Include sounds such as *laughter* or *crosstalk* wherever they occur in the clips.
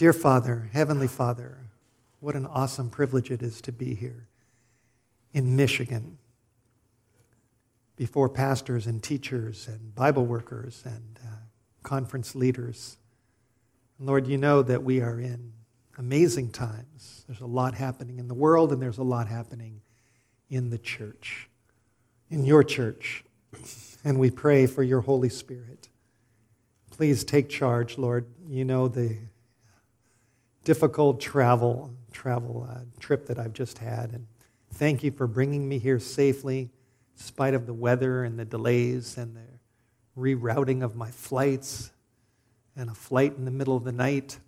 Dear Father, Heavenly Father, what an awesome privilege it is to be here in Michigan before pastors and teachers and Bible workers and uh, conference leaders. Lord, you know that we are in amazing times. There's a lot happening in the world, and there's a lot happening in the church, in your church. And we pray for your Holy Spirit. Please take charge, Lord. You know the difficult travel travel uh, trip that I've just had, and thank you for bringing me here safely, in spite of the weather and the delays and the rerouting of my flights and a flight in the middle of the night.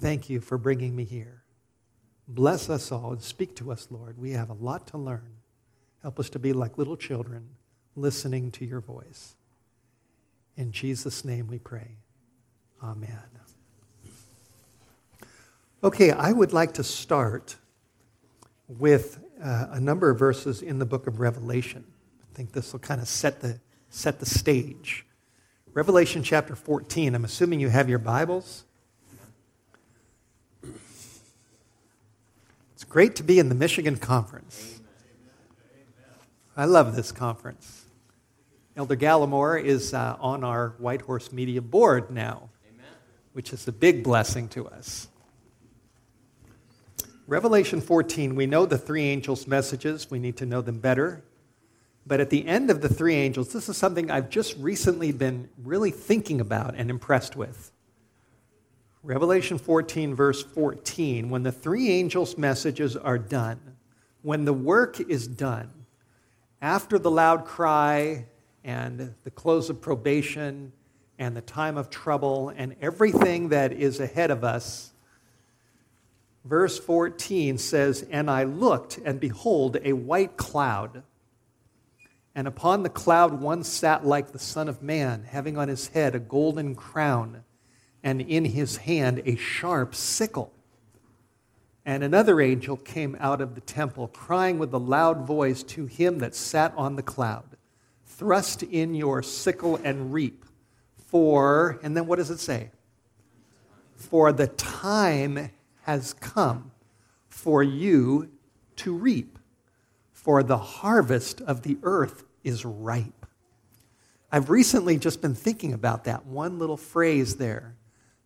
Thank you for bringing me here. Bless us all and speak to us, Lord. We have a lot to learn. Help us to be like little children listening to your voice. In Jesus' name we pray. Amen. Okay, I would like to start with uh, a number of verses in the book of Revelation. I think this will kind of set the, set the stage. Revelation chapter 14. I'm assuming you have your Bibles. It's great to be in the Michigan Conference. I love this conference. Elder Gallimore is uh, on our White Horse Media board now, which is a big blessing to us. Revelation 14, we know the three angels' messages. We need to know them better. But at the end of the three angels, this is something I've just recently been really thinking about and impressed with. Revelation 14, verse 14, when the three angels' messages are done, when the work is done, after the loud cry and the close of probation and the time of trouble and everything that is ahead of us, verse 14 says, And I looked, and behold, a white cloud. And upon the cloud one sat like the Son of Man, having on his head a golden crown and in his hand a sharp sickle. And another angel came out of the temple, crying with a loud voice to him that sat on the cloud Thrust in your sickle and reap, for, and then what does it say? For the time has come for you to reap, for the harvest of the earth is ripe. I've recently just been thinking about that one little phrase there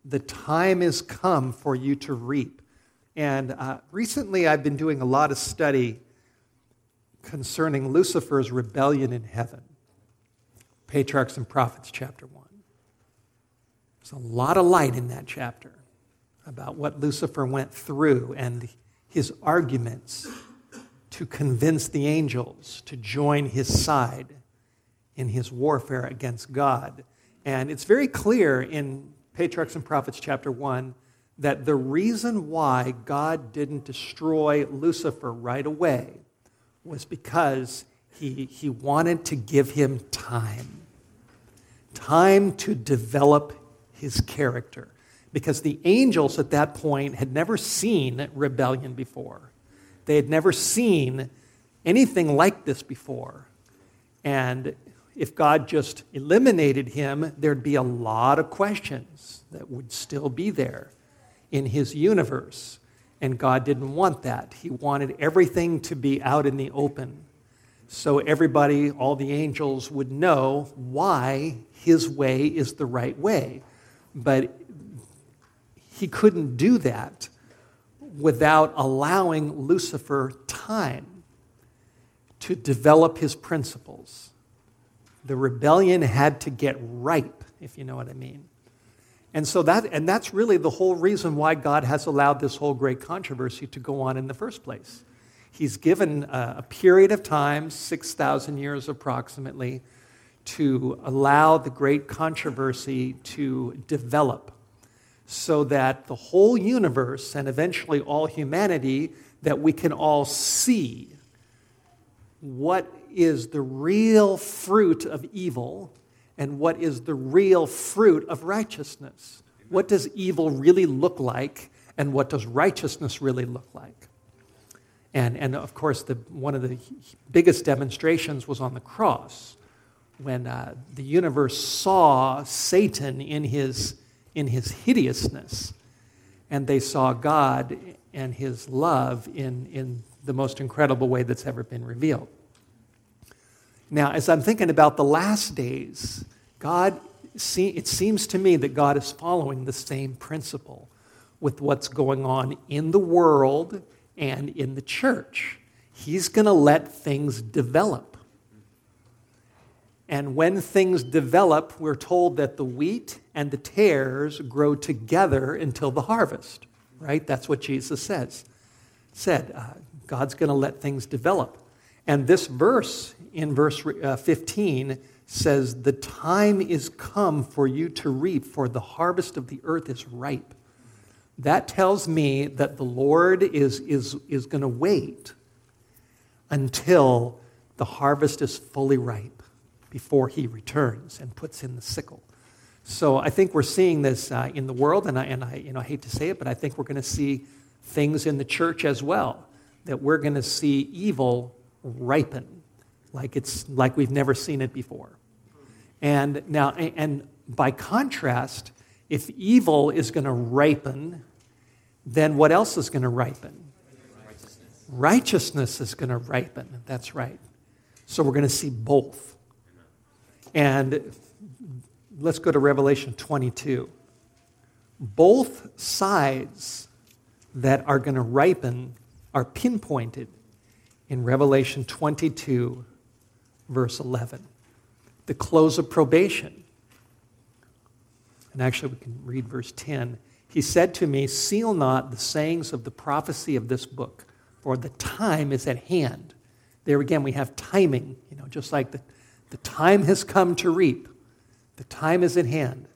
the time is come for you to reap. And uh, recently I've been doing a lot of study concerning Lucifer's rebellion in heaven. Patriarchs and Prophets, chapter 1. There's a lot of light in that chapter about what Lucifer went through and his arguments to convince the angels to join his side in his warfare against God. And it's very clear in Patriarchs and Prophets, chapter 1, that the reason why God didn't destroy Lucifer right away was because he, he wanted to give him time. Time to develop his character. Because the angels at that point had never seen rebellion before, they had never seen anything like this before. And if God just eliminated him, there'd be a lot of questions that would still be there in his universe. And God didn't want that. He wanted everything to be out in the open. So everybody, all the angels, would know why his way is the right way. But he couldn't do that without allowing Lucifer time to develop his principles the rebellion had to get ripe, if you know what I mean. And so that, and that's really the whole reason why God has allowed this whole great controversy to go on in the first place. He's given a, a period of time, 6,000 years approximately, to allow the great controversy to develop so that the whole universe and eventually all humanity, that we can all see what is the real fruit of evil and what is the real fruit of righteousness. What does evil really look like and what does righteousness really look like? And, and of course, the, one of the biggest demonstrations was on the cross when uh, the universe saw Satan in his, in his hideousness, and they saw God and his love in, in the most incredible way that's ever been revealed. Now, as I'm thinking about the last days, God, it seems to me that God is following the same principle with what's going on in the world and in the church. He's going to let things develop. And when things develop, we're told that the wheat and the tares grow together until the harvest, right? That's what Jesus says. Said, uh, God's going to let things develop. And this verse in verse uh, 15 says, The time is come for you to reap, for the harvest of the earth is ripe. That tells me that the Lord is, is, is going to wait until the harvest is fully ripe before he returns and puts in the sickle. So I think we're seeing this uh, in the world, and I, and I, you know, hate to say it, but I think we're going to see things in the church as well, that we're going to see evil ripen like it's like we've never seen it before. And now, and by contrast, if evil is going to ripen, then what else is going to ripen? Righteousness. Righteousness is going to ripen. That's right. So we're going to see both. And let's go to Revelation 22. Both sides that are going to ripen are pinpointed in Revelation 22, verse 11. The close of probation. And actually, we can read verse 10. He said to me, Seal not the sayings of the prophecy of this book, for the time is at hand. There again, we have timing, you know, just like the, the time has come to reap. The time is at hand.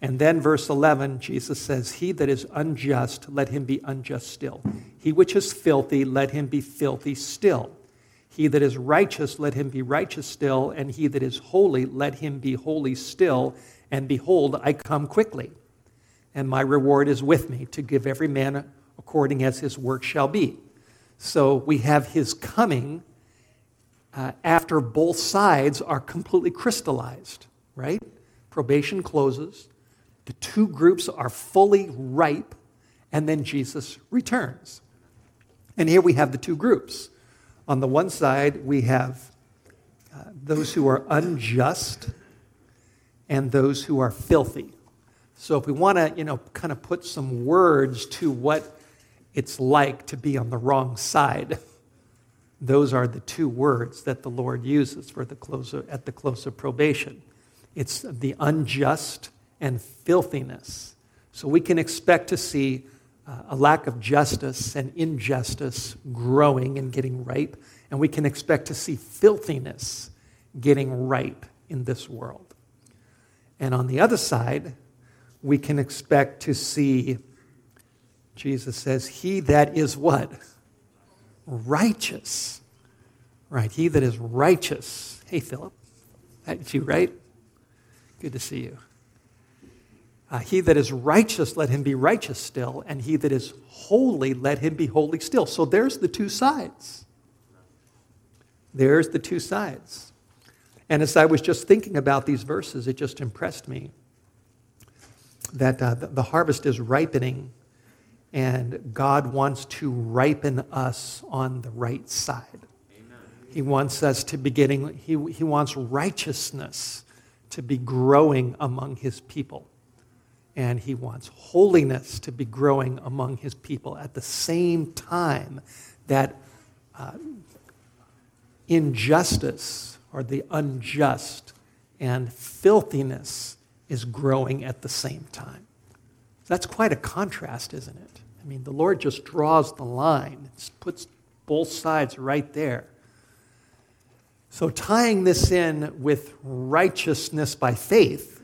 And then, verse 11, Jesus says, He that is unjust, let him be unjust still. He which is filthy, let him be filthy still. He that is righteous, let him be righteous still, and he that is holy, let him be holy still. And behold, I come quickly, and my reward is with me to give every man according as his work shall be. So we have his coming uh, after both sides are completely crystallized, right? Probation closes, the two groups are fully ripe, and then Jesus returns. And here we have the two groups. On the one side, we have uh, those who are unjust and those who are filthy. So if we want to, you know, kind of put some words to what it's like to be on the wrong side, those are the two words that the Lord uses for the close of, at the close of probation. It's the unjust and filthiness. So we can expect to see uh, a lack of justice and injustice growing and getting ripe, and we can expect to see filthiness getting ripe in this world. And on the other side, we can expect to see, Jesus says, He that is what? Righteous. Right, he that is righteous. Hey, Philip, that's you, right? Good to see you. Uh, he that is righteous, let him be righteous still, and he that is holy, let him be holy still. So there's the two sides. There's the two sides. And as I was just thinking about these verses, it just impressed me that uh, the harvest is ripening, and God wants to ripen us on the right side. Amen. He wants us to be getting, he, he wants righteousness to be growing among his people and he wants holiness to be growing among his people at the same time that uh, injustice or the unjust and filthiness is growing at the same time. That's quite a contrast, isn't it? I mean, the Lord just draws the line, it puts both sides right there. So, tying this in with righteousness by faith,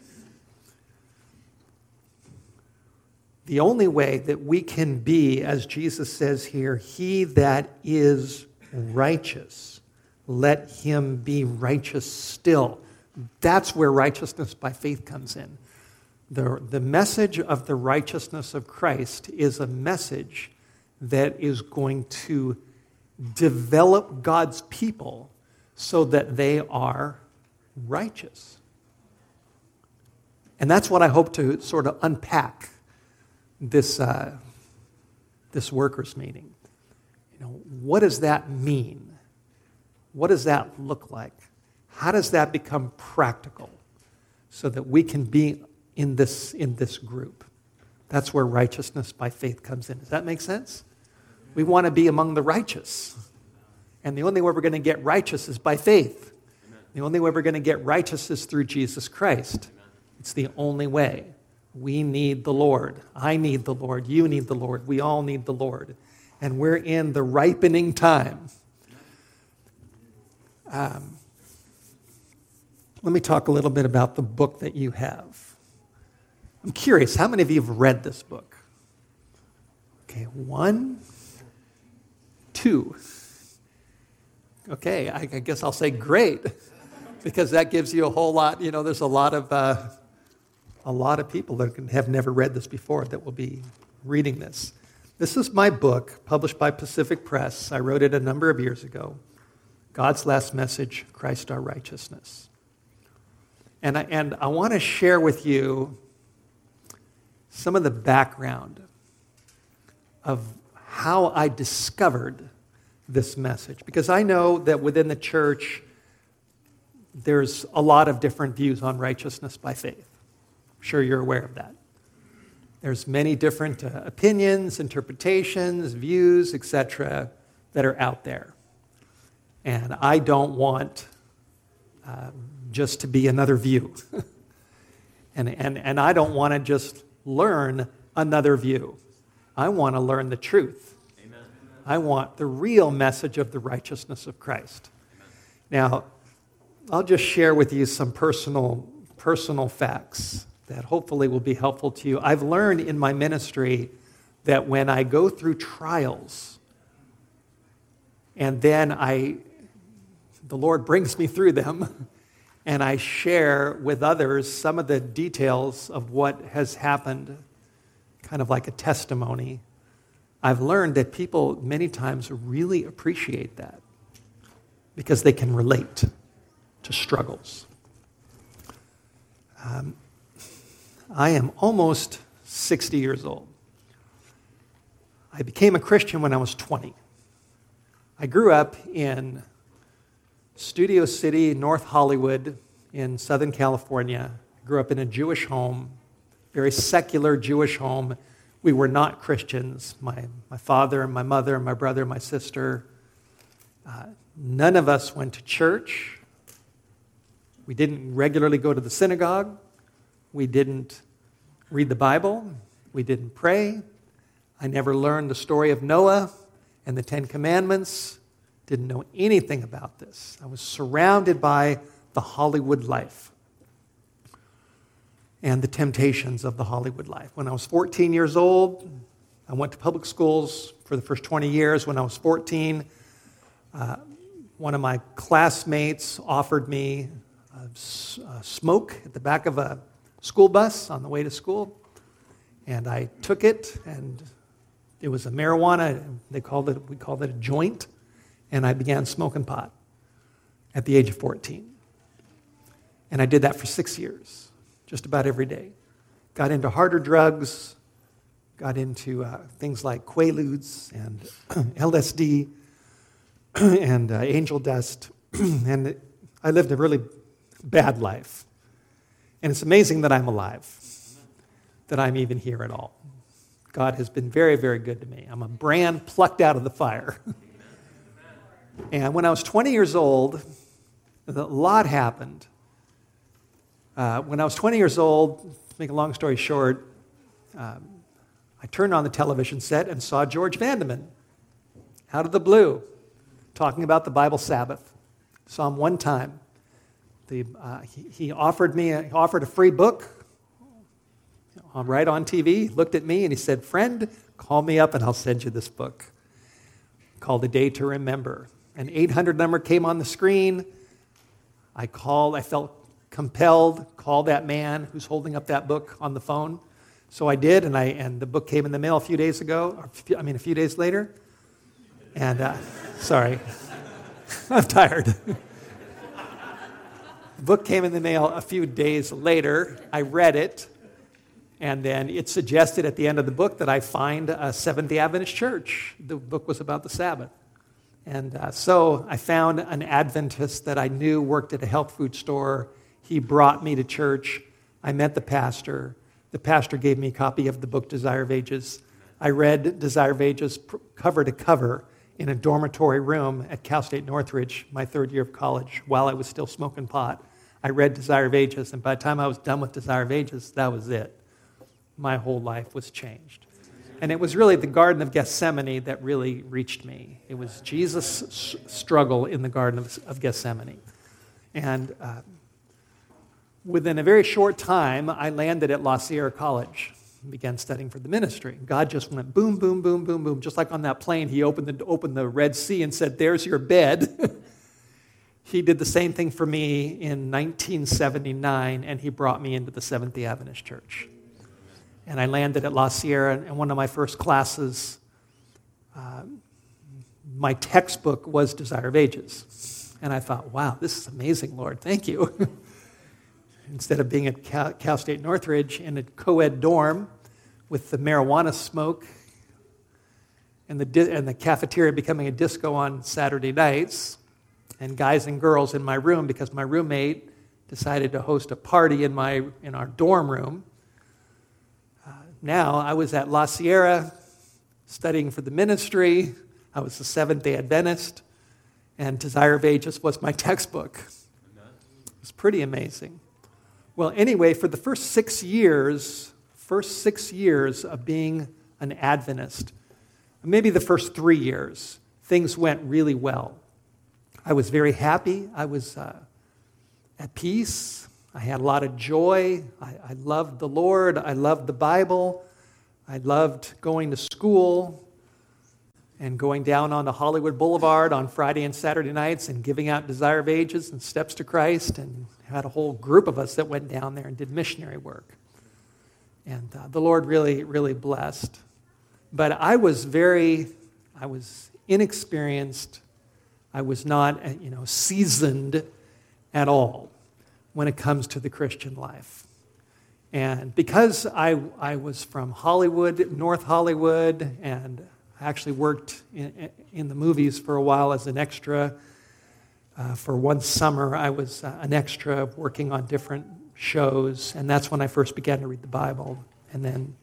the only way that we can be, as Jesus says here, he that is righteous, let him be righteous still. That's where righteousness by faith comes in. The, the message of the righteousness of Christ is a message that is going to develop God's people so that they are righteous. And that's what I hope to sort of unpack this, uh, this workers' meeting. You know, what does that mean? What does that look like? How does that become practical so that we can be in this, in this group? That's where righteousness by faith comes in. Does that make sense? We want to be among the righteous. And the only way we're going to get righteous is by faith. The only way we're going to get righteous is through Jesus Christ. It's the only way. We need the Lord. I need the Lord. You need the Lord. We all need the Lord. And we're in the ripening time. Um, let me talk a little bit about the book that you have. I'm curious, how many of you have read this book? Okay, one, two. Okay, I, I guess I'll say great, because that gives you a whole lot. You know, there's a lot of uh, a lot of people that have never read this before that will be reading this. This is my book, published by Pacific Press. I wrote it a number of years ago. God's Last Message, Christ Our Righteousness. And I, and I want to share with you some of the background of how I discovered this message. Because I know that within the church, there's a lot of different views on righteousness by faith. I'm sure you're aware of that. There's many different uh, opinions, interpretations, views, etc., that are out there. And I don't want um, just to be another view. *laughs* and, and, and I don't want to just learn another view. I want to learn the truth. Amen. I want the real message of the righteousness of Christ. Amen. Now, I'll just share with you some personal, personal facts that hopefully will be helpful to you. I've learned in my ministry that when I go through trials and then I the Lord brings me through them, *laughs* and I share with others some of the details of what has happened, kind of like a testimony. I've learned that people many times really appreciate that because they can relate to struggles. Um, I am almost 60 years old. I became a Christian when I was 20. I grew up in Studio City, North Hollywood in Southern California. Grew up in a Jewish home, very secular Jewish home. We were not Christians. My, my father, my mother, my brother, my sister. Uh, none of us went to church. We didn't regularly go to the synagogue. We didn't read the Bible. We didn't pray. I never learned the story of Noah and the Ten Commandments didn't know anything about this. I was surrounded by the Hollywood life and the temptations of the Hollywood life. When I was 14 years old, I went to public schools for the first 20 years. When I was 14, uh, one of my classmates offered me a, smoke at the back of a school bus on the way to school. And I took it, and it was a marijuana. They called it, we called it a joint and I began smoking pot at the age of 14. And I did that for six years, just about every day. Got into harder drugs, got into uh, things like Quaaludes and *clears throat* LSD *clears throat* and uh, angel dust, *clears throat* and I lived a really bad life. And it's amazing that I'm alive, that I'm even here at all. God has been very, very good to me. I'm a brand plucked out of the fire. *laughs* And when I was 20 years old, a lot happened. Uh, when I was 20 years old, to make a long story short, um, I turned on the television set and saw George Vandeman out of the blue talking about the Bible Sabbath. Saw him one time. The, uh, he, he, offered me a, offered a free book right on TV, looked at me, and he said, Friend, call me up and I'll send you this book called A Day to Remember an 800 number came on the screen. I called, I felt compelled, call that man who's holding up that book on the phone. So I did, and, I, and the book came in the mail a few days ago, I mean, a few days later. And, uh, sorry, *laughs* I'm tired. The *laughs* book came in the mail a few days later. I read it, and then it suggested at the end of the book that I find a Seventh day Adventist church. The book was about the Sabbath. And uh, so I found an Adventist that I knew worked at a health food store. He brought me to church. I met the pastor. The pastor gave me a copy of the book Desire of Ages. I read Desire of Ages cover to cover in a dormitory room at Cal State Northridge, my third year of college, while I was still smoking pot. I read Desire of Ages, and by the time I was done with Desire of Ages, that was it. My whole life was changed. And it was really the Garden of Gethsemane that really reached me. It was Jesus' struggle in the Garden of, of Gethsemane. And uh, within a very short time, I landed at La Sierra College and began studying for the ministry. God just went boom, boom, boom, boom, boom. Just like on that plane, He opened the, opened the Red Sea and said, There's your bed. *laughs* he did the same thing for me in 1979, and He brought me into the Seventh day Adventist Church and I landed at La Sierra. And one of my first classes, uh, my textbook was Desire of Ages. And I thought, wow, this is amazing, Lord. Thank you. *laughs* Instead of being at Cal, State Northridge in a co ed dorm with the marijuana smoke and the, di- and the cafeteria becoming a disco on Saturday nights, and guys and girls in my room because my roommate decided to host a party in, my, in our dorm room now I was at La Sierra studying for the ministry. I was a Seventh day Adventist, and Desire of Ages was my *laughs* textbook. It was pretty amazing. Well, anyway, for the first six years, first six years of being an Adventist, maybe the first three years, things went really well. I was very happy. I was uh, at peace. I had a lot of joy. I, I loved the Lord. I loved the Bible. I loved going to school and going down onto Hollywood Boulevard on Friday and Saturday nights and giving out Desire of Ages and Steps to Christ. And had a whole group of us that went down there and did missionary work. And uh, the Lord really, really blessed. But I was very, I was inexperienced. I was not, uh, you know, seasoned at all when it comes to the Christian life. And because I, I was from Hollywood, North Hollywood, and I actually worked in, in the movies for a while as an extra. Uh, for one summer, I was uh, an extra working on different shows, and that's when I first began to read the Bible. And then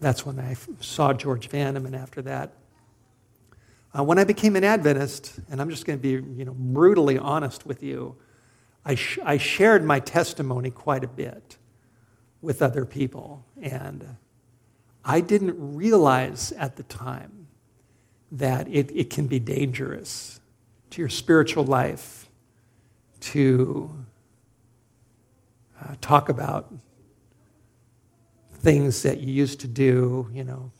that's when I saw George Vandeman, and after that, uh, when I became an Adventist, and I'm just going to be you know, brutally honest with you, I, sh- I shared my testimony quite a bit with other people. And I didn't realize at the time that it, it can be dangerous to your spiritual life to uh, talk about things that you used to do, you know,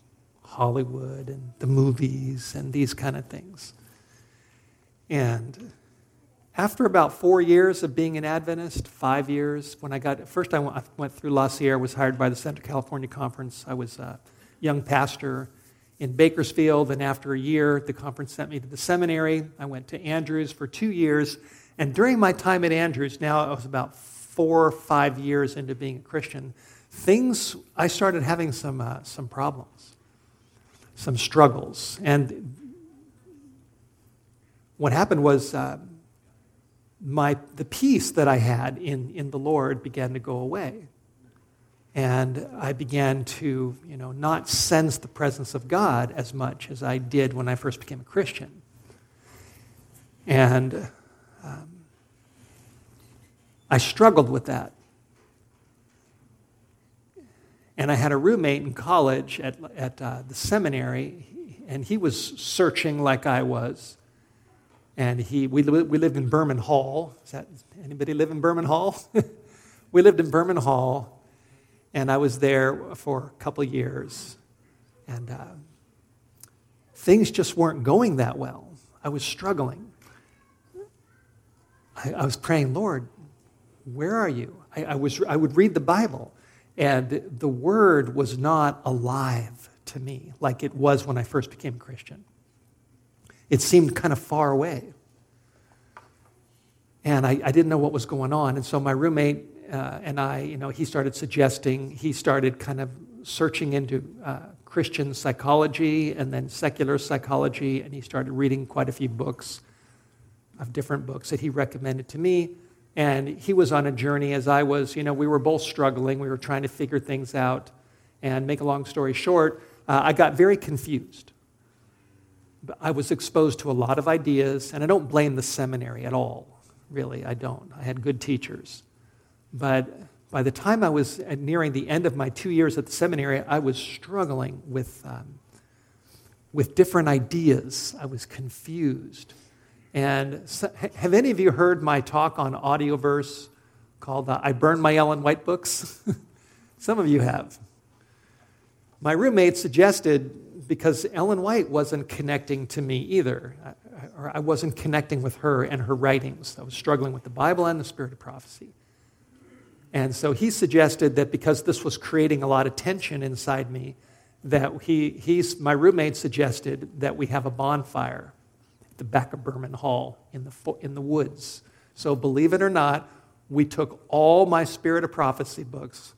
Hollywood and the movies and these kind of things. And after about four years of being an Adventist, five years, when I got, first I went, through La Sierra, was hired by the Central California Conference. I was a young pastor in Bakersfield, and after a year, the conference sent me to the seminary. I went to Andrews for two years, and during my time at Andrews, now I was about four or five years into being a Christian, things, I started having some, uh, some problems, some struggles. And what happened was, uh, my, the peace that I had in, in the Lord began to go away. And I began to, you know, not sense the presence of God as much as I did when I first became a Christian. And um, I struggled with that. And I had a roommate in college at, at uh, the seminary, and he was searching like I was and he, we, we lived in Burman Hall. Is that, anybody live in Burman Hall? *laughs* we lived in Burman Hall, and I was there for a couple years. And uh, things just weren't going that well. I was struggling. I, I was praying, Lord, where are you? I, I, was, I would read the Bible, and the word was not alive to me like it was when I first became a Christian. It seemed kind of far away. And I, I didn't know what was going on. And so my roommate uh, and I, you know, he started suggesting, he started kind of searching into uh, Christian psychology and then secular psychology, and he started reading quite a few books of different books that he recommended to me. And he was on a journey as I was. You know, we were both struggling. We were trying to figure things out. And make a long story short, uh, I got very confused. I was exposed to a lot of ideas, and I don't blame the seminary at all, really, I don't. I had good teachers. But by the time I was nearing the end of my two years at the seminary, I was struggling with, um, with different ideas. I was confused. And so, have any of you heard my talk on Audioverse called uh, I Burned My Ellen White Books? *laughs* Some of you have. My roommate suggested, because Ellen White wasn't connecting to me either, or I wasn't connecting with her and her writings. I was struggling with the Bible and the spirit of prophecy. And so he suggested that because this was creating a lot of tension inside me, that he, he's, my roommate suggested that we have a bonfire at the back of Burman Hall in the, in the woods. So believe it or not, we took all my Spirit of Prophecy books,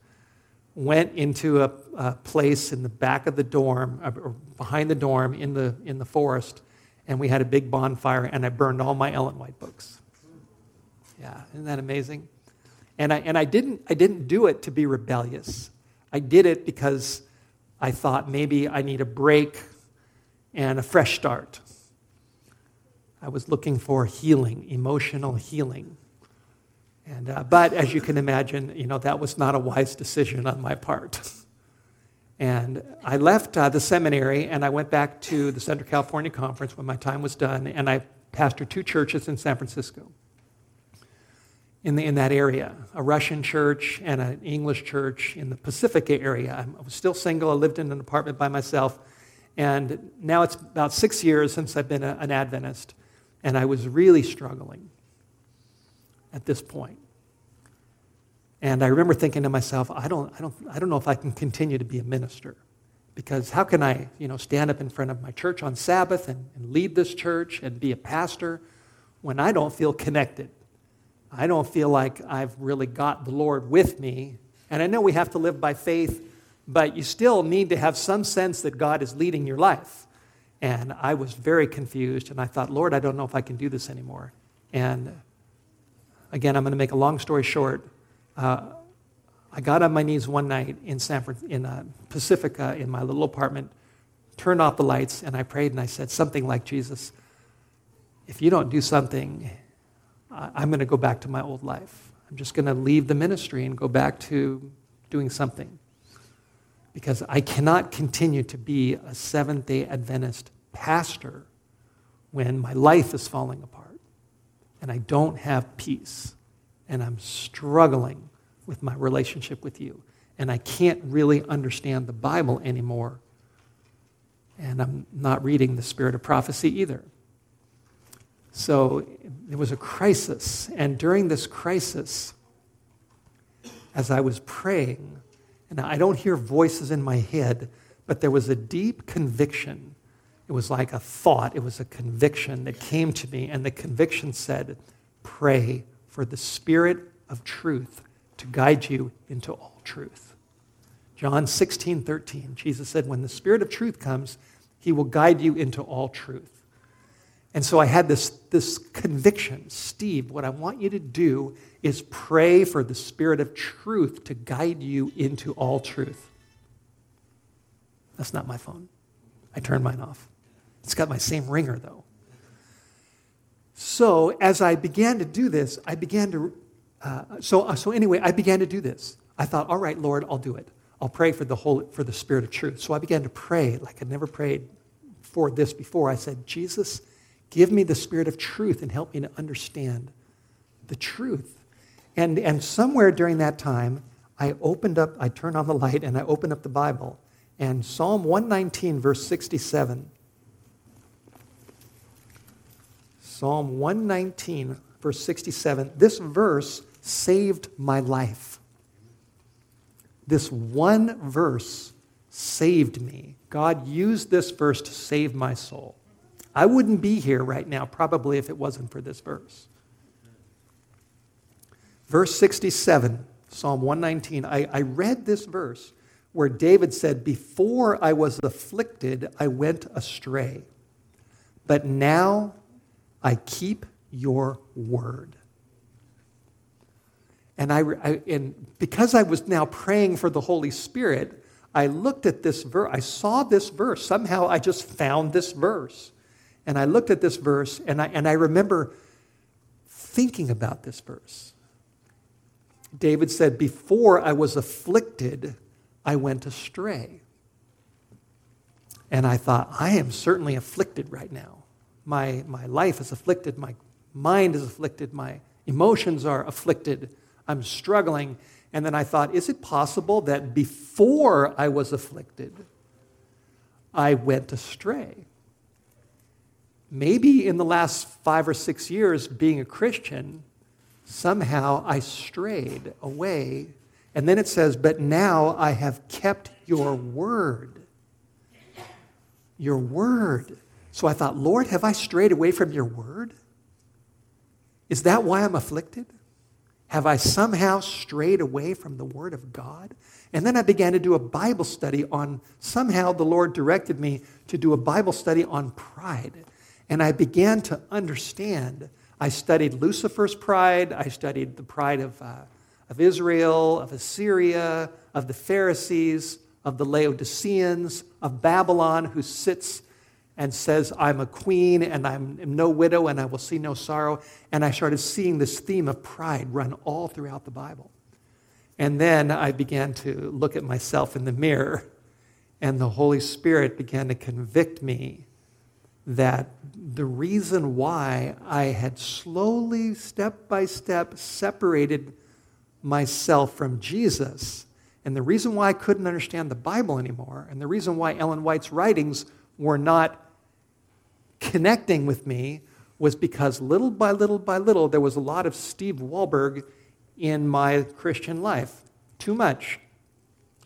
went into a, a place in the back of the dorm, uh, or behind the dorm in the, in the forest, and we had a big bonfire, and I burned all my Ellen White books. Yeah, isn't that amazing? And I, and I, didn't, I didn't do it to be rebellious. I did it because I thought maybe I need a break and a fresh start. I was looking for healing, emotional healing. And, uh, but as you can imagine, you know, that was not a wise decision on my part. And I left uh, the seminary and I went back to the Central California Conference when my time was done, and I pastored two churches in San Francisco in, the, in that area a Russian church and an English church in the Pacifica area. I was still single, I lived in an apartment by myself. And now it's about six years since I've been a, an Adventist, and I was really struggling at this point. And I remember thinking to myself, I don't, I don't, I don't know if I can continue to be a minister. Because how can I, you know, stand up in front of my church on Sabbath and, and lead this church and be a pastor when I don't feel connected I don't feel like I've really got the Lord with me. And I know we have to live by faith, but you still need to have some sense that God is leading your life. And I was very confused, and I thought, Lord, I don't know if I can do this anymore. And again, I'm going to make a long story short. Uh, I got on my knees one night in San in uh, Pacifica in my little apartment, turned off the lights, and I prayed and I said something like, Jesus, if you don't do something I'm going to go back to my old life. I'm just going to leave the ministry and go back to doing something. Because I cannot continue to be a Seventh day Adventist pastor when my life is falling apart and I don't have peace and I'm struggling with my relationship with you and I can't really understand the Bible anymore and I'm not reading the spirit of prophecy either. So there was a crisis. And during this crisis, as I was praying, and I don't hear voices in my head, but there was a deep conviction. It was like a thought, it was a conviction that came to me. And the conviction said, Pray for the Spirit of truth to guide you into all truth. John 16, 13, Jesus said, When the Spirit of truth comes, he will guide you into all truth. And so I had this, this conviction Steve, what I want you to do is pray for the Spirit of truth to guide you into all truth. That's not my phone. I turned mine off. It's got my same ringer, though. So as I began to do this, I began to. Uh, so, uh, so anyway, I began to do this. I thought, all right, Lord, I'll do it. I'll pray for the whole, for the Spirit of truth. So I began to pray like I'd never prayed for this before. I said, Jesus, Give me the spirit of truth and help me to understand the truth. And, and somewhere during that time, I opened up, I turned on the light and I opened up the Bible. And Psalm 119, verse 67. Psalm 119, verse 67. This verse saved my life. This one verse saved me. God used this verse to save my soul. I wouldn't be here right now, probably, if it wasn't for this verse. Verse 67, Psalm 119. I, I read this verse where David said, Before I was afflicted, I went astray. But now I keep your word. And, I, I, and because I was now praying for the Holy Spirit, I looked at this verse. I saw this verse. Somehow I just found this verse. And I looked at this verse, and I, and I remember thinking about this verse. David said, Before I was afflicted, I went astray. And I thought, I am certainly afflicted right now. My, my life is afflicted. My mind is afflicted. My emotions are afflicted. I'm struggling. And then I thought, is it possible that before I was afflicted, I went astray? Maybe in the last five or six years being a Christian, somehow I strayed away. And then it says, But now I have kept your word. Your word. So I thought, Lord, have I strayed away from your word? Is that why I'm afflicted? Have I somehow strayed away from the Word of God? And then I began to do a Bible study on, somehow the Lord directed me to do a Bible study on pride. And I began to understand. I studied Lucifer's pride, I studied the pride of, uh, of Israel, of Assyria, of the Pharisees, of the Laodiceans, of Babylon, who sits and says, I'm a queen and I'm no widow and I will see no sorrow. And I started seeing this theme of pride run all throughout the Bible. And then I began to look at myself in the mirror, and the Holy Spirit began to convict me that the reason why I had slowly, step by step, separated myself from Jesus, and the reason why I couldn't understand the Bible anymore, and the reason why Ellen White's writings were not connecting with me was because little by little by little, there was a lot of Steve Wohlberg in my Christian life. Too much.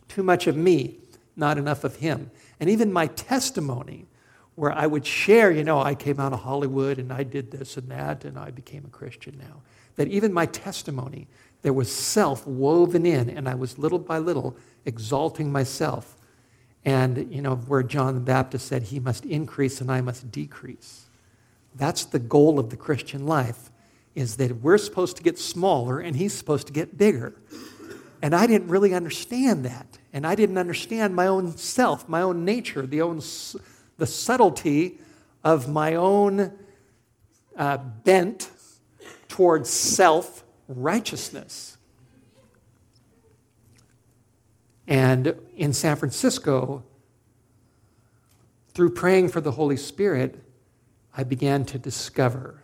Too much of me, not enough of him. And even my testimony, where I would share, you know, I came out of Hollywood and I did this and that and I became a Christian now. That even my testimony, there was self woven in, and I was little by little exalting myself and, you know, where John the Baptist said, He must increase and I must decrease. That's the goal of the Christian life, is that we're supposed to get smaller and He's supposed to get bigger. And I didn't really understand that. And I didn't understand my own self, my own nature, the, own, the subtlety of my own uh, bent towards self righteousness. And in San Francisco, through praying for the Holy Spirit, I began to discover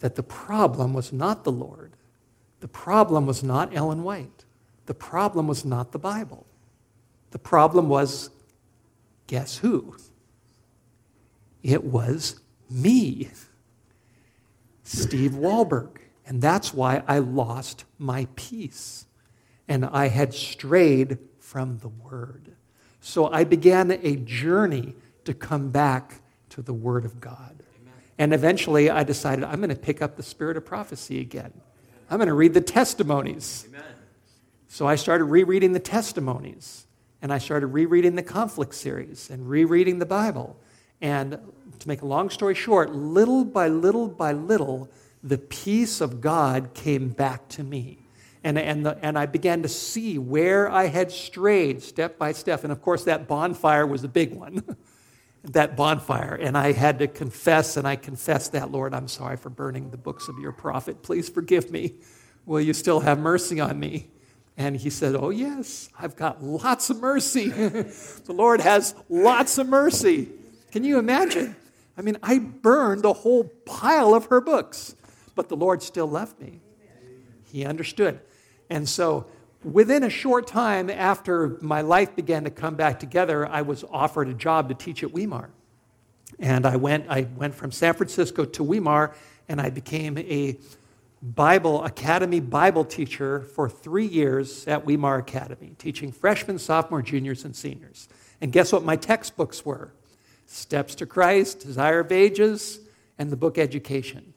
that the problem was not the Lord. The problem was not Ellen White. The problem was not the Bible. The problem was, guess who? It was me, Steve Wohlberg. And that's why I lost my peace and I had strayed from the Word. So I began a journey to come back to the Word of God. Amen. And eventually I decided I'm going to pick up the spirit of prophecy again. I'm going to read the testimonies. Amen. So I started rereading the testimonies, and I started rereading the conflict series and rereading the Bible. And to make a long story short, little by little by little, the peace of God came back to me. And, and, the, and I began to see where I had strayed step by step. And of course, that bonfire was a big one. *laughs* that bonfire. And I had to confess, and I confessed that, Lord, I'm sorry for burning the books of your prophet. Please forgive me. Will you still have mercy on me? And he said, Oh, yes, I've got lots of mercy. *laughs* the Lord has lots of mercy. Can you imagine? I mean, I burned a whole pile of her books, but the Lord still loved me. He understood. And so, within a short time after my life began to come back together, I was offered a job to teach at Weimar. And I went, I went from San Francisco to Weimar, and I became a Bible Academy Bible teacher for three years at Weimar Academy, teaching freshmen, sophomore, juniors, and seniors. And guess what my textbooks were? Steps to Christ, Desire of Ages, and the book Education.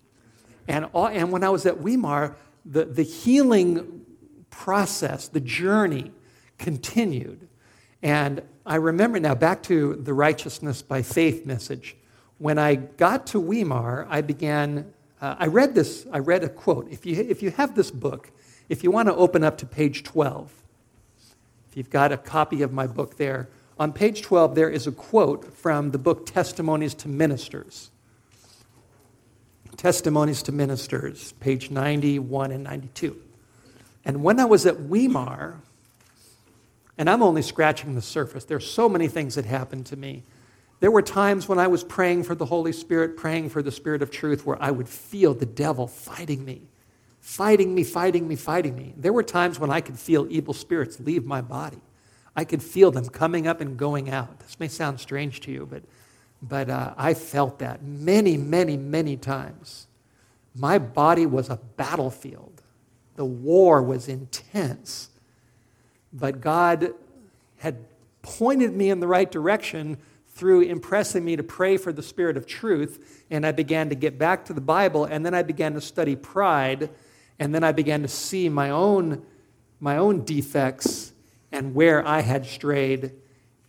And, all, and when I was at Weimar, the, the healing process, the journey continued. And I remember now, back to the righteousness by faith message. When I got to Weimar, I began, uh, I read this, I read a quote. If you, if you have this book, if you want to open up to page 12, if you've got a copy of my book there, on page 12, there is a quote from the book Testimonies to Ministers. Testimonies to Ministers, page 91 and 92. And when I was at Weimar, and I'm only scratching the surface, there's so many things that happened to me. There were times when I was praying for the Holy Spirit, praying for the Spirit of truth, where I would feel the devil fighting me, fighting me, fighting me, fighting me. There were times when I could feel evil spirits leave my body. I could feel them coming up and going out. This may sound strange to you, but, but uh, I felt that many, many, many times. My body was a battlefield. The war was intense. But God had pointed me in the right direction through impressing me to pray for the spirit of truth. And I began to get back to the Bible, and then I began to study pride, and then I began to see my own, my own defects and where I had strayed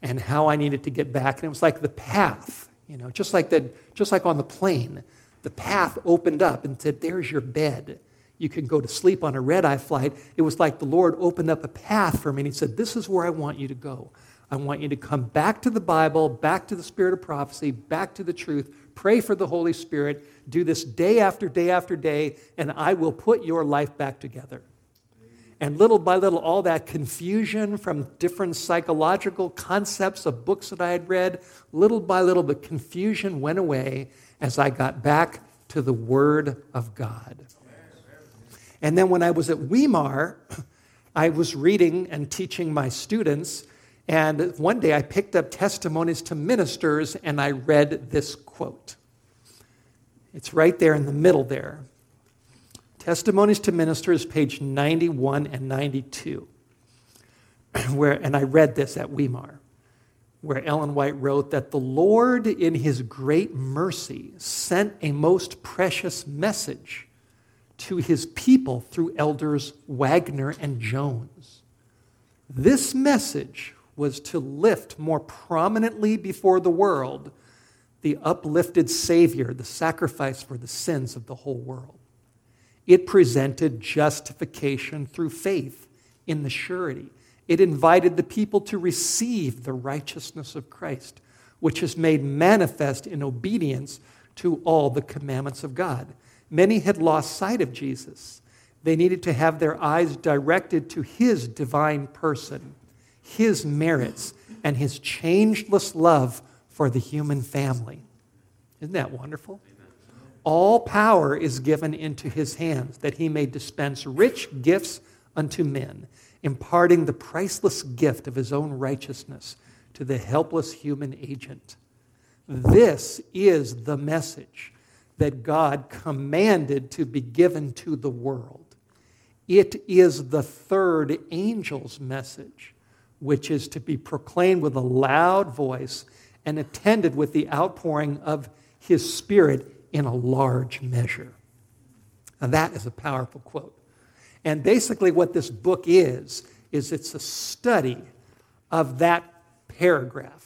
and how I needed to get back. And it was like the path, you know, just like, the, just like on the plane, the path opened up and said, There's your bed. You can go to sleep on a red eye flight. It was like the Lord opened up a path for me and He said, This is where I want you to go. I want you to come back to the Bible, back to the spirit of prophecy, back to the truth. Pray for the Holy Spirit. Do this day after day after day, and I will put your life back together. And little by little, all that confusion from different psychological concepts of books that I had read, little by little, the confusion went away as I got back to the Word of God. And then when I was at Weimar, *laughs* I was reading and teaching my students. And one day I picked up testimonies to ministers and I read this quote. It's right there in the middle there. Testimonies to Ministers, page 91 and 92. *clears throat* Where, and I read this at Weimar, where Ellen White wrote that the Lord, in his great mercy, sent a most precious message to his people through elders Waggoner and Jones. This message was to lift more prominently before the world the uplifted Savior, the sacrifice for the sins of the whole world. It presented justification through faith in the surety. It invited the people to receive the righteousness of Christ, which is made manifest in obedience to all the commandments of God. Many had lost sight of Jesus. They needed to have their eyes directed to his divine person, his merits, and his changeless love for the human family. Isn't that wonderful? All power is given into his hands that he may dispense rich gifts unto men, imparting the priceless gift of his own righteousness to the helpless human agent. This is the message that God commanded to be given to the world. It is the third angel's message, which is to be proclaimed with a loud voice and attended with the outpouring of his Spirit in a large measure. And that is a powerful quote. And basically, what this book is, is it's a study of that paragraph,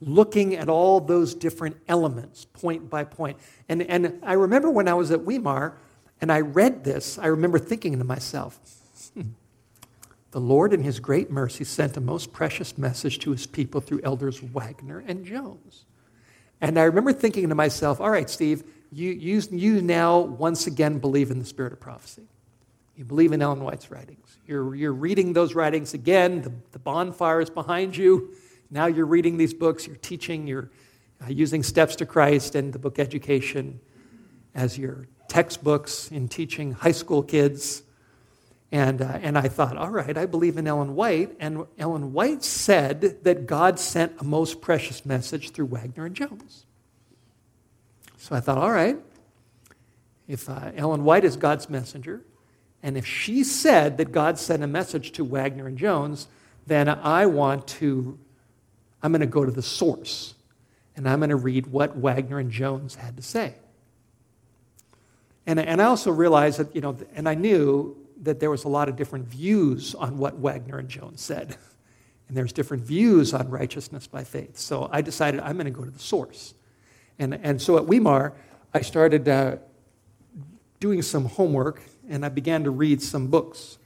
looking at all those different elements point by point. And, and I remember when I was at Weimar and I read this, I remember thinking to myself, hmm, the Lord, in His great mercy, sent a most precious message to His people through elders Waggoner and Jones. And I remember thinking to myself, all right, Steve, you, you, you now once again believe in the spirit of prophecy. You believe in Ellen White's writings. You're, you're reading those writings again. The, the bonfire is behind you. Now you're reading these books. You're teaching. You're uh, using Steps to Christ and the book Education as your textbooks in teaching high school kids. And, uh, and I thought, all right, I believe in Ellen White. And Ellen White said that God sent a most precious message through Waggoner and Jones. So I thought, all right, if uh, Ellen White is God's messenger, and if she said that God sent a message to Waggoner and Jones, then I want to, I'm going to go to the source and I'm going to read what Waggoner and Jones had to say. And, and I also realized that, you know, and I knew that there was a lot of different views on what Waggoner and Jones said. *laughs* And there's different views on righteousness by faith. So I decided I'm going to go to the source. And, and so at Weimar, I started uh, doing some homework and I began to read some books.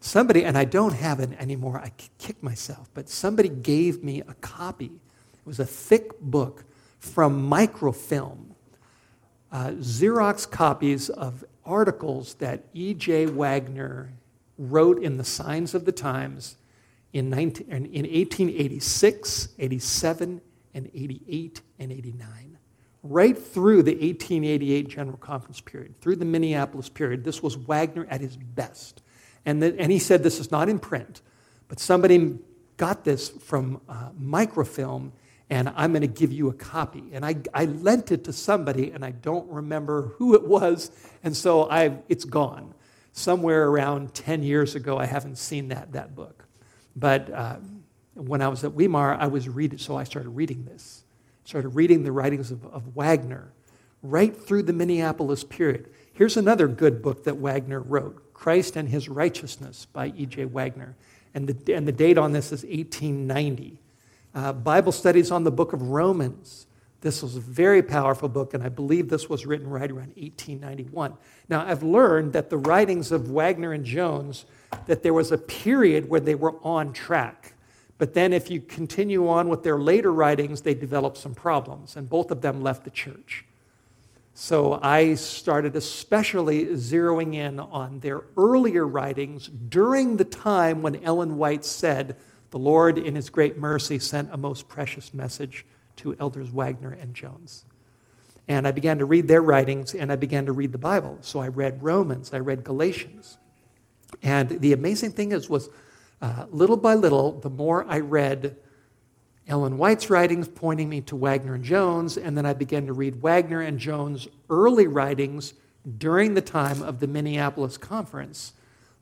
Somebody, and I don't have it anymore, I kick myself, but somebody gave me a copy. It was a thick book from microfilm, uh, Xerox copies of articles that E.J. Waggoner wrote in the Signs of the Times in, 19, in 1886, 87, and 88 and 89. Right through the 1888 General Conference period, through the Minneapolis period, this was Waggoner at his best. And, the, and he said this is not in print, but somebody got this from uh, microfilm and I'm going to give you a copy. And I, I lent it to somebody, and I don't remember who it was, and so i it's gone. Somewhere around 10 years ago, I haven't seen that, that book. But uh, when I was at Weimar, I was reading, so I started reading this. Started reading the writings of, of Waggoner right through the Minneapolis period. Here's another good book that Waggoner wrote Christ and His Righteousness by E.J. Waggoner. And the, and the date on this is 1890 uh, Bible studies on the book of Romans. This was a very powerful book, and I believe this was written right around 1891. Now, I've learned that the writings of Waggoner and Jones, that there was a period where they were on track. But then, if you continue on with their later writings, they developed some problems, and both of them left the church. So I started especially zeroing in on their earlier writings during the time when Ellen White said, the Lord, in His great mercy, sent a most precious message to Elders Waggoner and Jones. And I began to read their writings and I began to read the Bible. So I read Romans, I read Galatians. And the amazing thing is, was uh, little by little, the more I read Ellen White's writings pointing me to Waggoner and Jones, and then I began to read Waggoner and Jones' early writings during the time of the Minneapolis conference.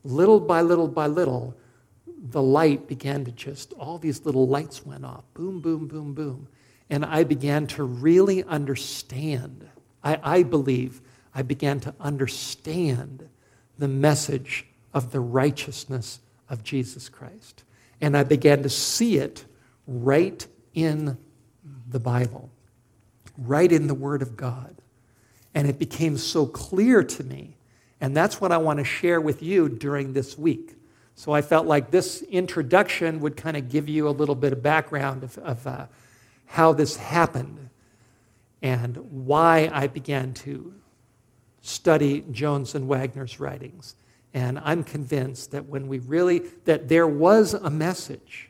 Little by little by little, the light began to just, all these little lights went off boom, boom, boom, boom. And I began to really understand. I, I believe I began to understand the message of the righteousness of Jesus Christ. And I began to see it right in the Bible, right in the Word of God. And it became so clear to me. And that's what I want to share with you during this week. So I felt like this introduction would kind of give you a little bit of background of, of uh, how this happened and why I began to study Jones and Waggoner's writings. And I'm convinced that when we really, that there was a message.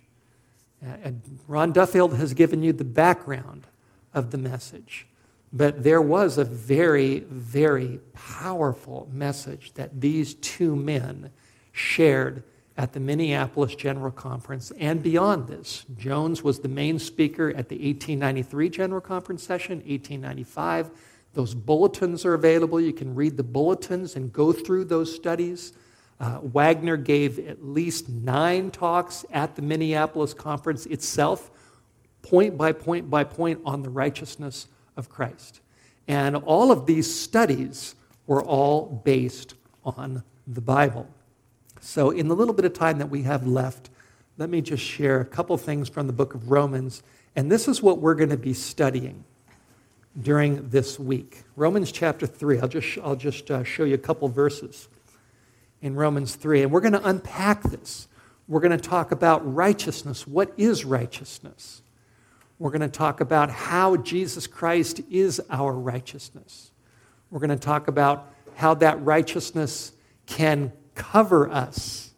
And Ron Duffield has given you the background of the message. But there was a very, very powerful message that these two men shared at the Minneapolis General Conference and beyond this. Jones was the main speaker at the 1893 General Conference session, 1895. Those bulletins are available. You can read the bulletins and go through those studies. Uh, Waggoner gave at least nine talks at the Minneapolis Conference itself, point by point by point, on the righteousness of Christ. And all of these studies were all based on the Bible. So, in the little bit of time that we have left, let me just share a couple things from the book of Romans. And this is what we're going to be studying during this week. Romans chapter 3. I'll just, I'll just uh, show you a couple verses in Romans 3. And we're going to unpack this. We're going to talk about righteousness. What is righteousness? We're going to talk about how Jesus Christ is our righteousness. We're going to talk about how that righteousness can cover us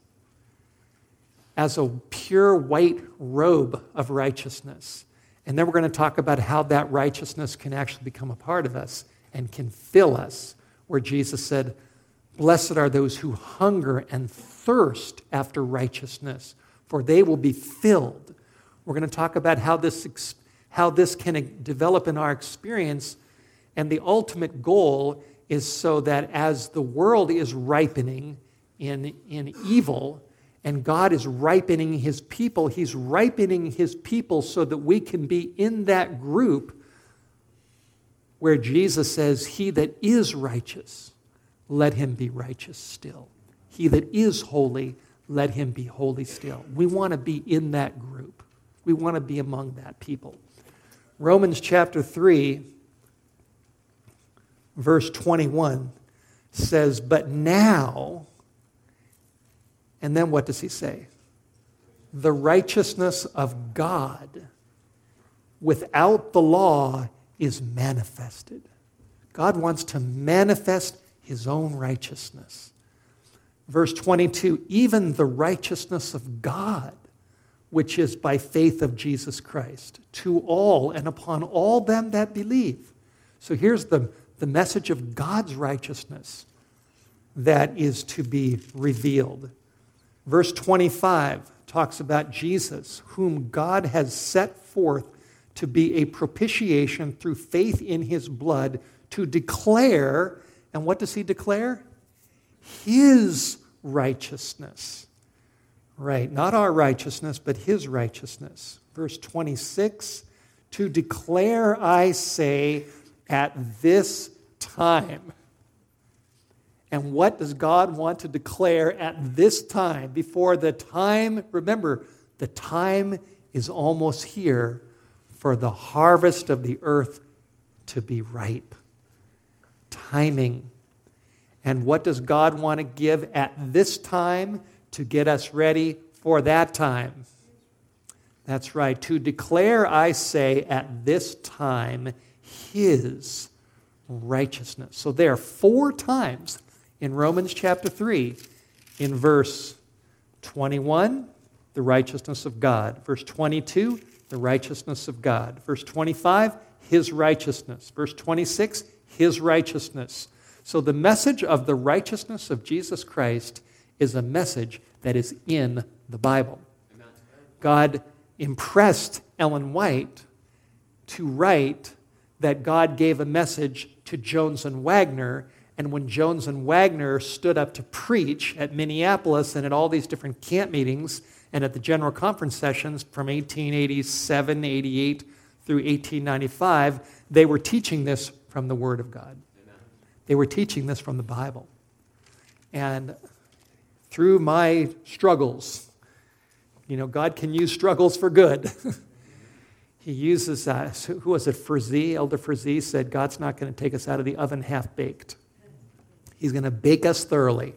as a pure white robe of righteousness. And then we're going to talk about how that righteousness can actually become a part of us and can fill us, where Jesus said, Blessed are those who hunger and thirst after righteousness, for they will be filled. We're going to talk about how this, how this can develop in our experience. And the ultimate goal is so that as the world is ripening, in, in evil, and God is ripening his people. He's ripening his people so that we can be in that group where Jesus says, He that is righteous let him be righteous still. He that is holy, let him be holy still. We want to be in that group. We want to be among that people. Romans chapter 3, verse 21 says, But now, and then what does he say? The righteousness of God without the law is manifested. God wants to manifest his own righteousness. Verse 22 even the righteousness of God, which is by faith of Jesus Christ, to all and upon all them that believe. So here's the, the message of God's righteousness that is to be revealed. Verse 25 talks about Jesus, whom God has set forth to be a propitiation through faith in his blood to declare, and what does he declare? His righteousness. Right, not our righteousness, but his righteousness. Verse 26 To declare, I say, at this time. And what does God want to declare at this time? Before the time, remember, the time is almost here for the harvest of the earth to be ripe. Timing and what does God want to give at this time to get us ready for that time? That's right. To declare, I say, at this time, His righteousness. So there are four times in Romans chapter 3, in verse 21, the righteousness of God. Verse 22, the righteousness of God. Verse 25, His righteousness. Verse 26, His righteousness. So the message of the righteousness of Jesus Christ is a message that is in the Bible. God impressed Ellen White to write that God gave a message to Jones and Waggoner. And when Jones and Waggoner stood up to preach at Minneapolis and at all these different camp meetings and at the General Conference sessions from 1887, 88 through 1895, they were teaching this from the Word of God. They were teaching this from the Bible. And through my struggles, you know, God can use struggles for good. *laughs* he uses, uh, who was it, Frazee? Elder Frazee said, God's not going to take us out of the oven half baked. He's going to bake us thoroughly.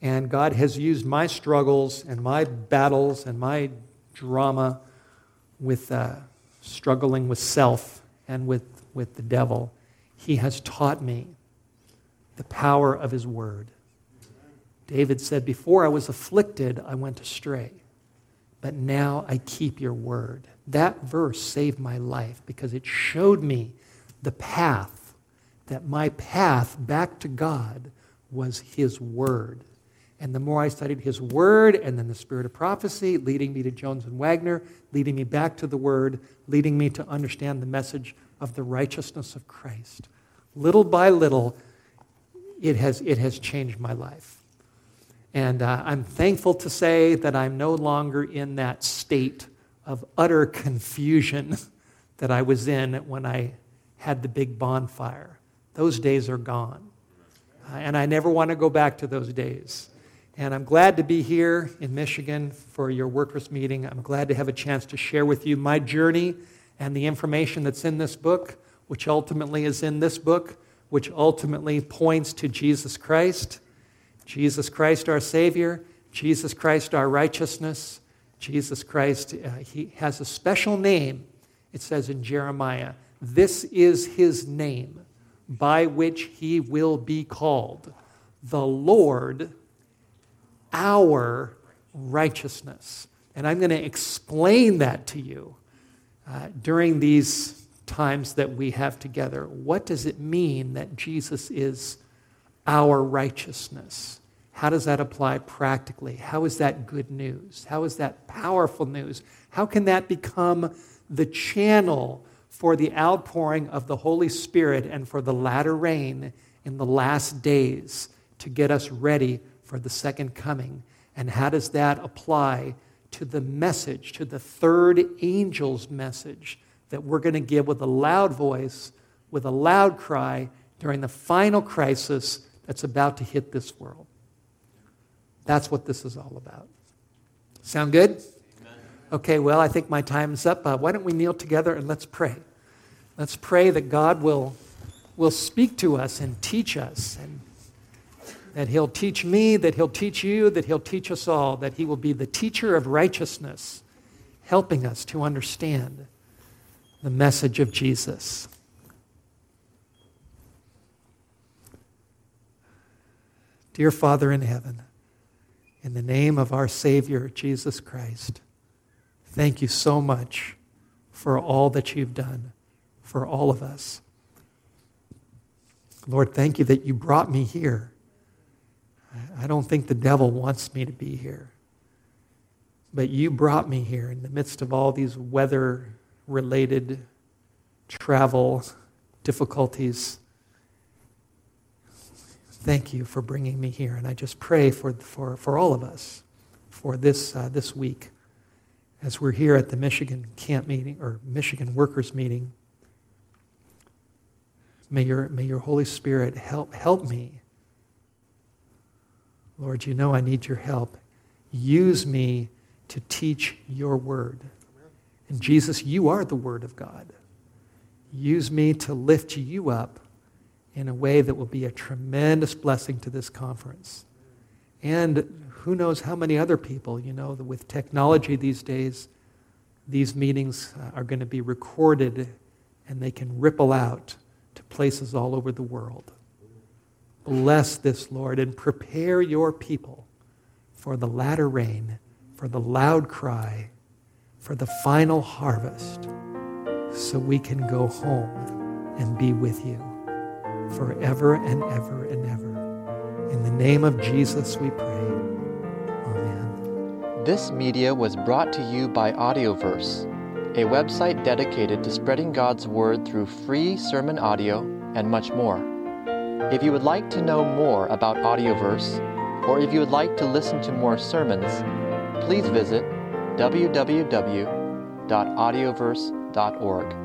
And God has used my struggles and my battles and my drama with uh, struggling with self and with, with the devil. He has taught me the power of his word. David said, Before I was afflicted, I went astray, but now I keep your word. That verse saved my life because it showed me the path, that my path back to God was his word. And the more I studied his word and then the spirit of prophecy, leading me to Jones and Waggoner, leading me back to the word, leading me to understand the message of the righteousness of Christ. Little by little, it has, it has changed my life. And uh, I'm thankful to say that I'm no longer in that state of utter confusion *laughs* that I was in when I had the big bonfire. Those days are gone. Uh, and I never want to go back to those days. And I'm glad to be here in Michigan for your workers' meeting. I'm glad to have a chance to share with you my journey and the information that's in this book, which ultimately is in this book which ultimately points to Jesus Christ. Jesus Christ, our Savior, Jesus Christ, our righteousness. Jesus Christ, uh, he has a special name, it says in Jeremiah. This is his name by which he will be called the Lord, our righteousness. And I'm going to explain that to you uh, during these times that we have together. What does it mean that Jesus is our righteousness? How does that apply practically? How is that good news? How is that powerful news? How can that become the channel for the outpouring of the Holy Spirit and for the latter rain in the last days to get us ready for the second coming? And how does that apply to the message, to the third angel's message that we're going to give with a loud voice, with a loud cry during the final crisis that's about to hit this world. That's what this is all about. Sound good? Okay, well, I think my time's up. Uh, why don't we kneel together and let's pray? Let's pray that God will, will speak to us and teach us, and that He'll teach me, that He'll teach you, that He'll teach us all, that He will be the teacher of righteousness, helping us to understand the message of Jesus. Dear Father in heaven, in the name of our Savior, Jesus Christ, thank you so much for all that you've done for all of us. Lord, thank you that you brought me here. I don't think the devil wants me to be here. But you brought me here in the midst of all these weather related travel difficulties. Thank you for bringing me here. And I just pray for, for, for all of us for this, uh, this week as we're here at the Michigan camp meeting or Michigan workers meeting. May your, may your Holy Spirit help, help me. Lord, you know I need your help. Use me to teach your word. And Jesus, you are the word of God. Use me to lift you up in a way that will be a tremendous blessing to this conference. And who knows how many other people, you know, with technology these days, these meetings uh, are going to be recorded and they can ripple out to places all over the world. Bless this, Lord, and prepare your people for the latter rain, for the loud cry, for the final harvest, so we can go home and be with you forever and ever and ever. In the name of Jesus we pray. Amen. This media was brought to you by Audioverse, a website dedicated to spreading God's Word through free sermon audio and much more. If you would like to know more about Audioverse, or if you would like to listen to more sermons, please visit www.audioverse.org.